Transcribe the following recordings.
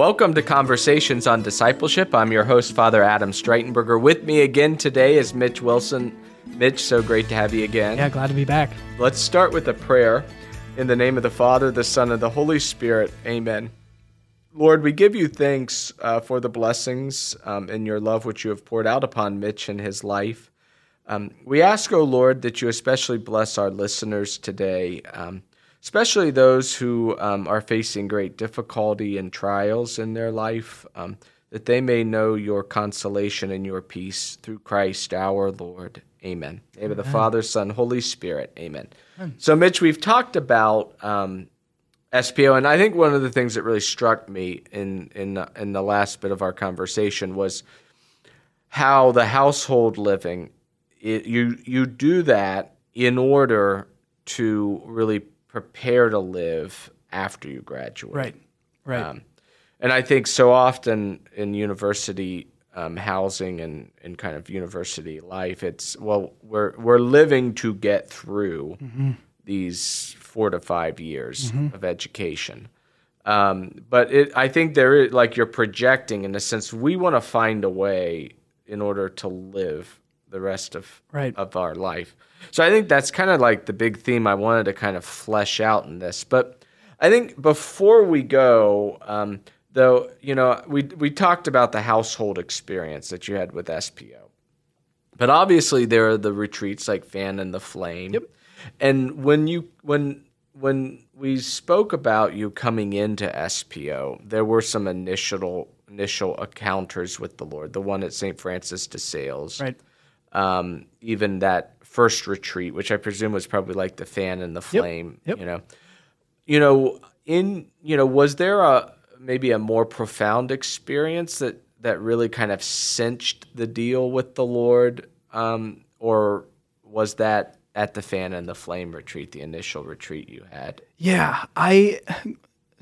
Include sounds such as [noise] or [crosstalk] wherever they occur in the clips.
Welcome to Conversations on Discipleship. I'm your host, Father Adam Streitenberger. With me again today is Mitch Wilson. Mitch, so great to have you again. Yeah, glad to be back. Let's start with a prayer. In the name of the Father, the Son, and the Holy Spirit, amen. Lord, we give you thanks uh, for the blessings um, and your love which you have poured out upon Mitch and his life. Um, we ask, O oh Lord, that you especially bless our listeners today. Um, especially those who um, are facing great difficulty and trials in their life, um, that they may know your consolation and your peace through Christ our Lord. Amen. Name of the Father, Son, Holy Spirit. Amen. Amen. So, Mitch, we've talked about um, SPO, and I think one of the things that really struck me in in the, in the last bit of our conversation was how the household living it, you you do that in order to really prepare to live after you graduate. Right. Right. Um, and I think so often in university um, housing and, and kind of university life, it's well, we're we're living to get through mm-hmm. these four to five years mm-hmm. of education. Um, but it, I think there is like you're projecting in a sense. We want to find a way in order to live the rest of right. of our life. So I think that's kind of like the big theme I wanted to kind of flesh out in this. But I think before we go, um, though, you know, we we talked about the household experience that you had with SPO, but obviously there are the retreats like Fan and the Flame. Yep. And when you when when we spoke about you coming into SPO, there were some initial initial encounters with the Lord. The one at St. Francis de Sales, right? Um, even that first retreat, which I presume was probably like the fan and the flame. Yep. You know, you know, in you know, was there a maybe a more profound experience that that really kind of cinched the deal with the Lord, um, or was that at the fan and the flame retreat, the initial retreat you had? Yeah, I.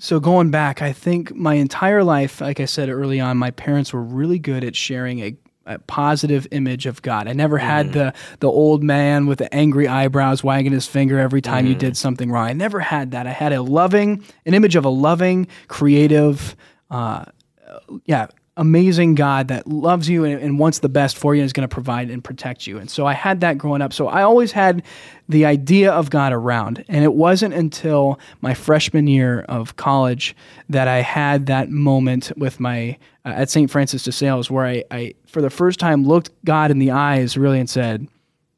So going back, I think my entire life, like I said early on, my parents were really good at sharing a a positive image of God. I never had mm. the the old man with the angry eyebrows wagging his finger every time mm. you did something wrong. I never had that. I had a loving, an image of a loving, creative, uh, yeah, amazing God that loves you and, and, wants the best for you and is going to provide and protect you. And so I had that growing up. So I always had the idea of God around. And it wasn't until my freshman year of college that I had that moment with my uh, at St. Francis de Sales where I, I for the first time looked God in the eyes really and said,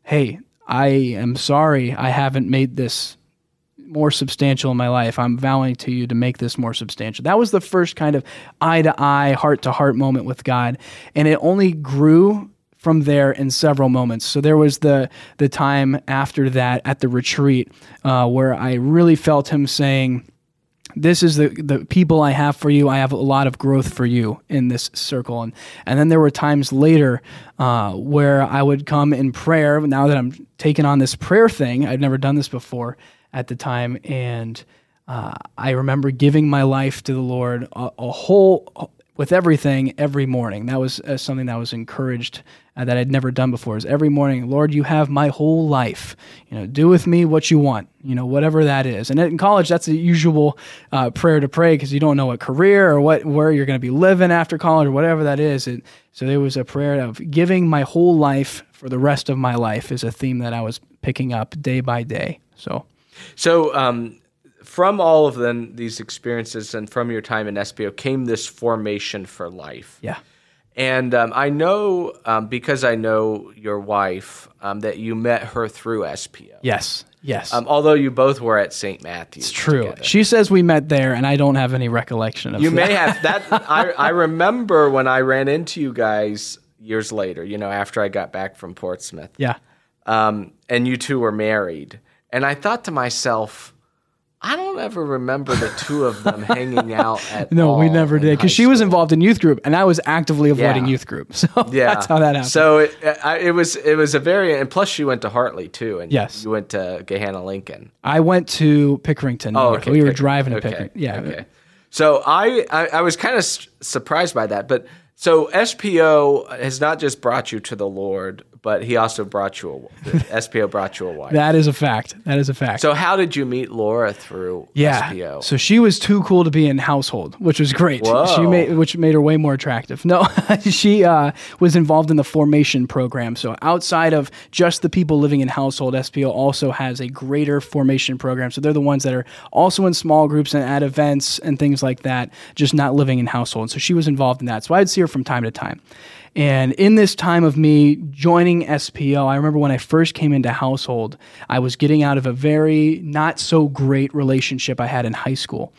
"Hey, I am sorry I haven't made this more substantial in my life. I'm vowing to you to make this more substantial. That was the first kind of eye to eye, heart to heart moment with God. And it only grew from there in several moments. So there was the the time after that at the retreat uh, where I really felt him saying, this is the the people I have for you. I have a lot of growth for you in this circle, and and then there were times later uh, where I would come in prayer. Now that I'm taking on this prayer thing, I've never done this before, at the time, and uh, I remember giving my life to the Lord a, a whole with everything every morning. That was uh, something that was encouraged uh, that I'd never done before. Is every morning, Lord, you have my whole life. You know, do with me what you want. You know, whatever that is. And in college, that's the usual uh, prayer to pray because you don't know what career or what where you're going to be living after college or whatever that is. So there was a prayer of giving my whole life for the rest of my life is a theme that I was picking up day by day. So. So, um, from all of them, these experiences and from your time in SPO came this formation for life. Yeah. And um, I know um, because I know your wife um, that you met her through SPO. Yes, yes. Um, although you both were at St. Matthew's. It's true. Together. She says we met there, and I don't have any recollection of you that. may have that. [laughs] I, I remember when I ran into you guys years later. You know, after I got back from Portsmouth. Yeah. Um, and you two were married and I thought to myself, I don't ever remember the two of them [laughs] hanging out at No, we never did because she was involved in youth group, and I was actively avoiding yeah. youth group. [laughs] So yeah. that's how that happened. So it, uh, it was it was a very and plus she went to Hartley too, and yes, you went to Gahanna Lincoln. I went to Pickerington. Oh, okay, we were driving to Pickerington. Yeah. Okay. So I, I, I was kind of surprised by that, but so SPO has not just brought you to the Lord, but he also brought you a SPO [laughs] brought you a wife. That is a fact. That is a fact. So how did you meet Laura through yeah. SPO? So she was too cool to be in household, which was great. Whoa. She made which made her way more attractive. [laughs] No, she uh, was involved in the formation program. So outside of just the people living in household, SPO also has a greater formation program. So they're the ones that are also in small groups and at events and things like that, just not living in household. So she was involved in that. So I'd see her from time to time. And in this time of me joining SPO, I remember when I first came into household, I was getting out of a very not so great relationship I had in high school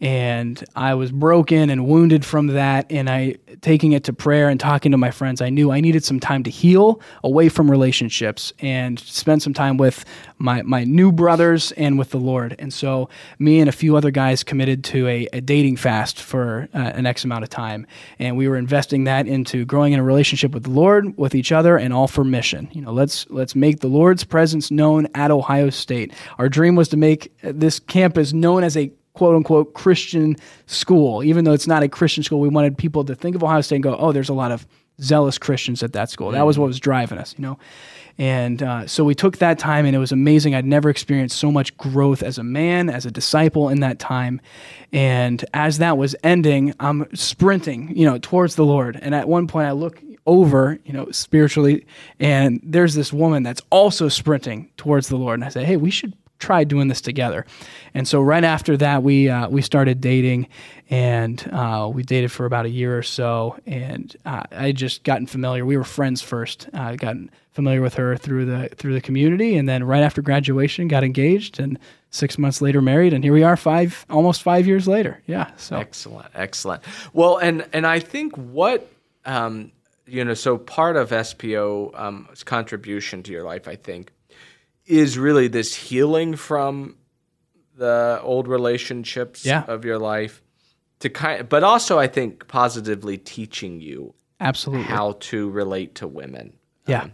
and I was broken and wounded from that. And I, taking it to prayer and talking to my friends, I knew I needed some time to heal away from relationships and spend some time with my, my new brothers and with the Lord. And so, me and a few other guys committed to a, a dating fast for uh, an X amount of time. And we were investing that into growing in a relationship with the Lord, with each other, and all for mission. You know, let's, let's make the Lord's presence known at Ohio State. Our dream was to make this campus known as a quote unquote Christian school. Even though it's not a Christian school, we wanted people to think of Ohio State and go, oh, there's a lot of zealous Christians at that school. That was what was driving us, you know? And uh, so we took that time, and it was amazing. I'd never experienced so much growth as a man, as a disciple in that time. And as that was ending, I'm sprinting, you know, towards the Lord. And at one point, I look over, you know, spiritually, and there's this woman that's also sprinting towards the Lord. And I say, hey, we should try doing this together. And so right after that, we uh, we started dating, and uh, we dated for about a year or so. And uh, I just gotten familiar. We were friends first. I gotten familiar with her through the through the community, and then right after graduation, got engaged, and six months later married, and here we are, five almost five years later. Yeah. So excellent, excellent. Well, and and I think what. Um, you know, so part of SPO's um, contribution to your life, I think, is really this healing from the old relationships Yeah. of your life to kind but also I think positively teaching you absolutely. how to relate to women. Yeah. Um,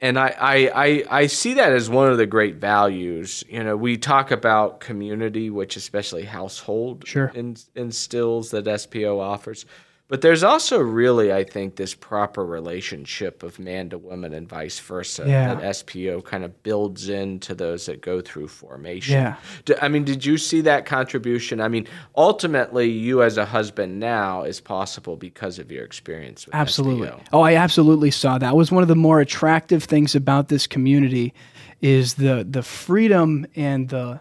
and I, I, I, I see that as one of the great values. You know, we talk about community, which especially household Sure. in, instills that SPO offers. But there's also really, I think, this proper relationship of man to woman and vice versa Yeah. that SPO kind of builds into those that go through formation. Yeah. D- I mean, did you see that contribution? I mean, ultimately, you as a husband now is possible because of your experience with Absolutely. SPO. Oh, I absolutely saw that. was one of the more attractive things about this community is the the freedom and the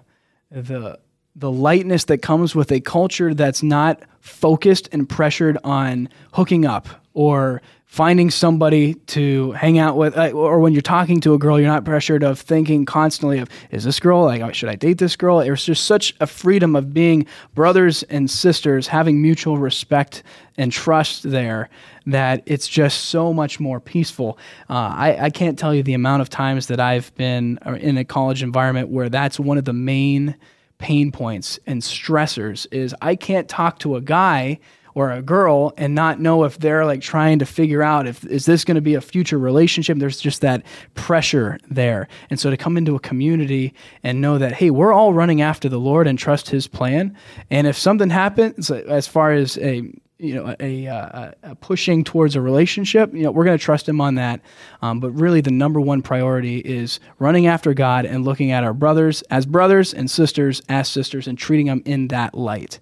the the lightness that comes with a culture that's not focused and pressured on hooking up or finding somebody to hang out with or when you're talking to a girl you're not pressured of thinking constantly of is this girl like oh, should i date this girl? There's just such a freedom of being brothers and sisters having mutual respect and trust there that it's just so much more peaceful. Uh, I, I can't tell you the amount of times that i've been uh, in a college environment where that's one of the main pain points and stressors is I can't talk to a guy or a girl and not know if they're like trying to figure out if is this going to be a future relationship? There's just that pressure there. And so to come into a community and know that hey we're all running after the lord and trust his plan. And if something happens as far as a you know a, a, a pushing towards a relationship you know we're going to trust him on that um, but really the number one priority is running after god and looking at our brothers as brothers and sisters as sisters and treating them in that light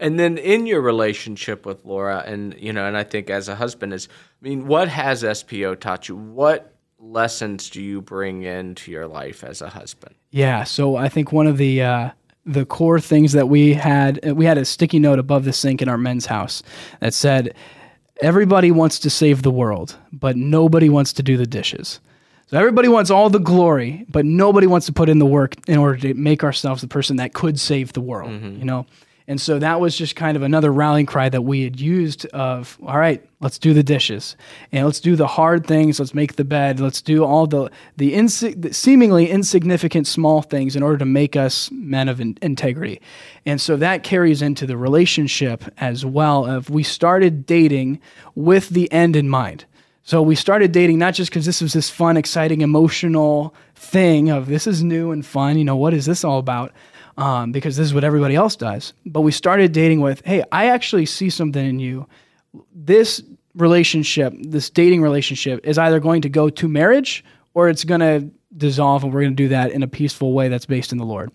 And then in your relationship with Laura, and you know, and I think as a husband is, I mean, what has SPO taught you? What lessons do you bring into your life as a husband? Yeah, so I think one of the uh, the core things that we had uh, we had a sticky note above the sink in our men's house that said everybody wants to save the world, but nobody wants to do the dishes. So everybody wants all the glory, but nobody wants to put in the work in order to make ourselves the person that could save the world, mm-hmm. you know? And so that was just kind of another rallying cry that we had used of, all right, let's do the dishes and let's do the hard things. Let's make the bed. Let's do all the, the, insi- the seemingly insignificant small things in order to make us men of in- integrity. And so that carries into the relationship as well of we started dating with the end in mind. So we started dating not just because this was this fun, exciting, emotional thing of this is new and fun. You know, what is this all about? Um, because this is what everybody else does. But we started dating with, hey, I actually see something in you. This relationship, this dating relationship, is either going to go to marriage or it's going to dissolve, and we're going to do that in a peaceful way that's based in the Lord.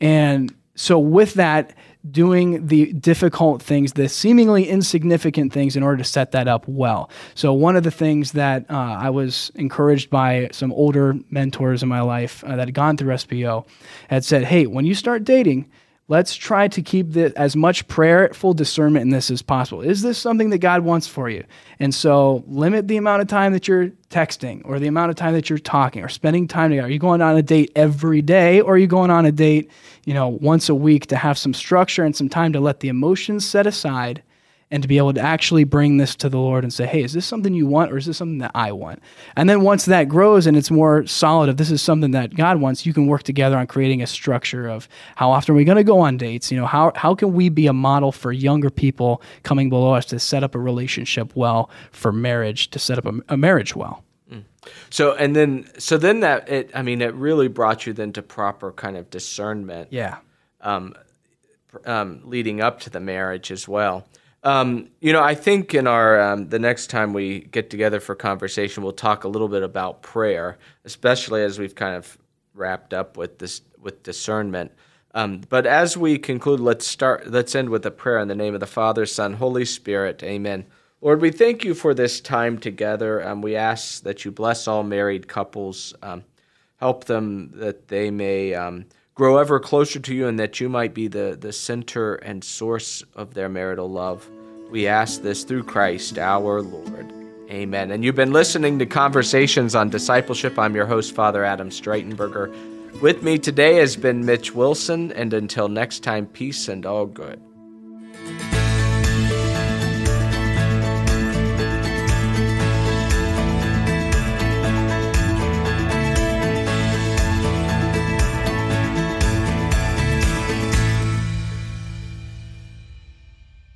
And so, with that, doing the difficult things, the seemingly insignificant things, in order to set that up well. So, one of the things that uh, I was encouraged by some older mentors in my life uh, that had gone through SPO had said, Hey, when you start dating, let's try to keep the, as much prayerful discernment in this as possible. Is this something that God wants for you? And so limit the amount of time that you're texting or the amount of time that you're talking or spending time together. Are you going on a date every day or are you going on a date, you know, once a week to have some structure and some time to let the emotions set aside and to be able to actually bring this to the Lord and say, hey, is this something you want or is this something that I want? And then once that grows and it's more solid, if this is something that God wants, you can work together on creating a structure of how often are we going to go on dates? You know, how, how can we be a model for younger people coming below us to set up a relationship well for marriage, to set up a, a marriage well? Mm. So and then so then that it I mean it really brought you then to proper kind of discernment. Yeah. Um, um, leading up to the marriage as well. Um, you know, I think in our um, the next time we get together for conversation, we'll talk a little bit about prayer, especially as we've kind of wrapped up with this with discernment. Um, but as we conclude, let's start. Let's end with a prayer in the name of the Father, Son, Holy Spirit. Amen. Lord, we thank you for this time together. and we ask that you bless all married couples, um, help them that they may um, grow ever closer to you and that you might be the, the center and source of their marital love. We ask this through Christ our Lord. Amen. And you've been listening to Conversations on Discipleship. I'm your host, Father Adam Streitenberger. With me today has been Mitch Wilson, and until next time, peace and all good.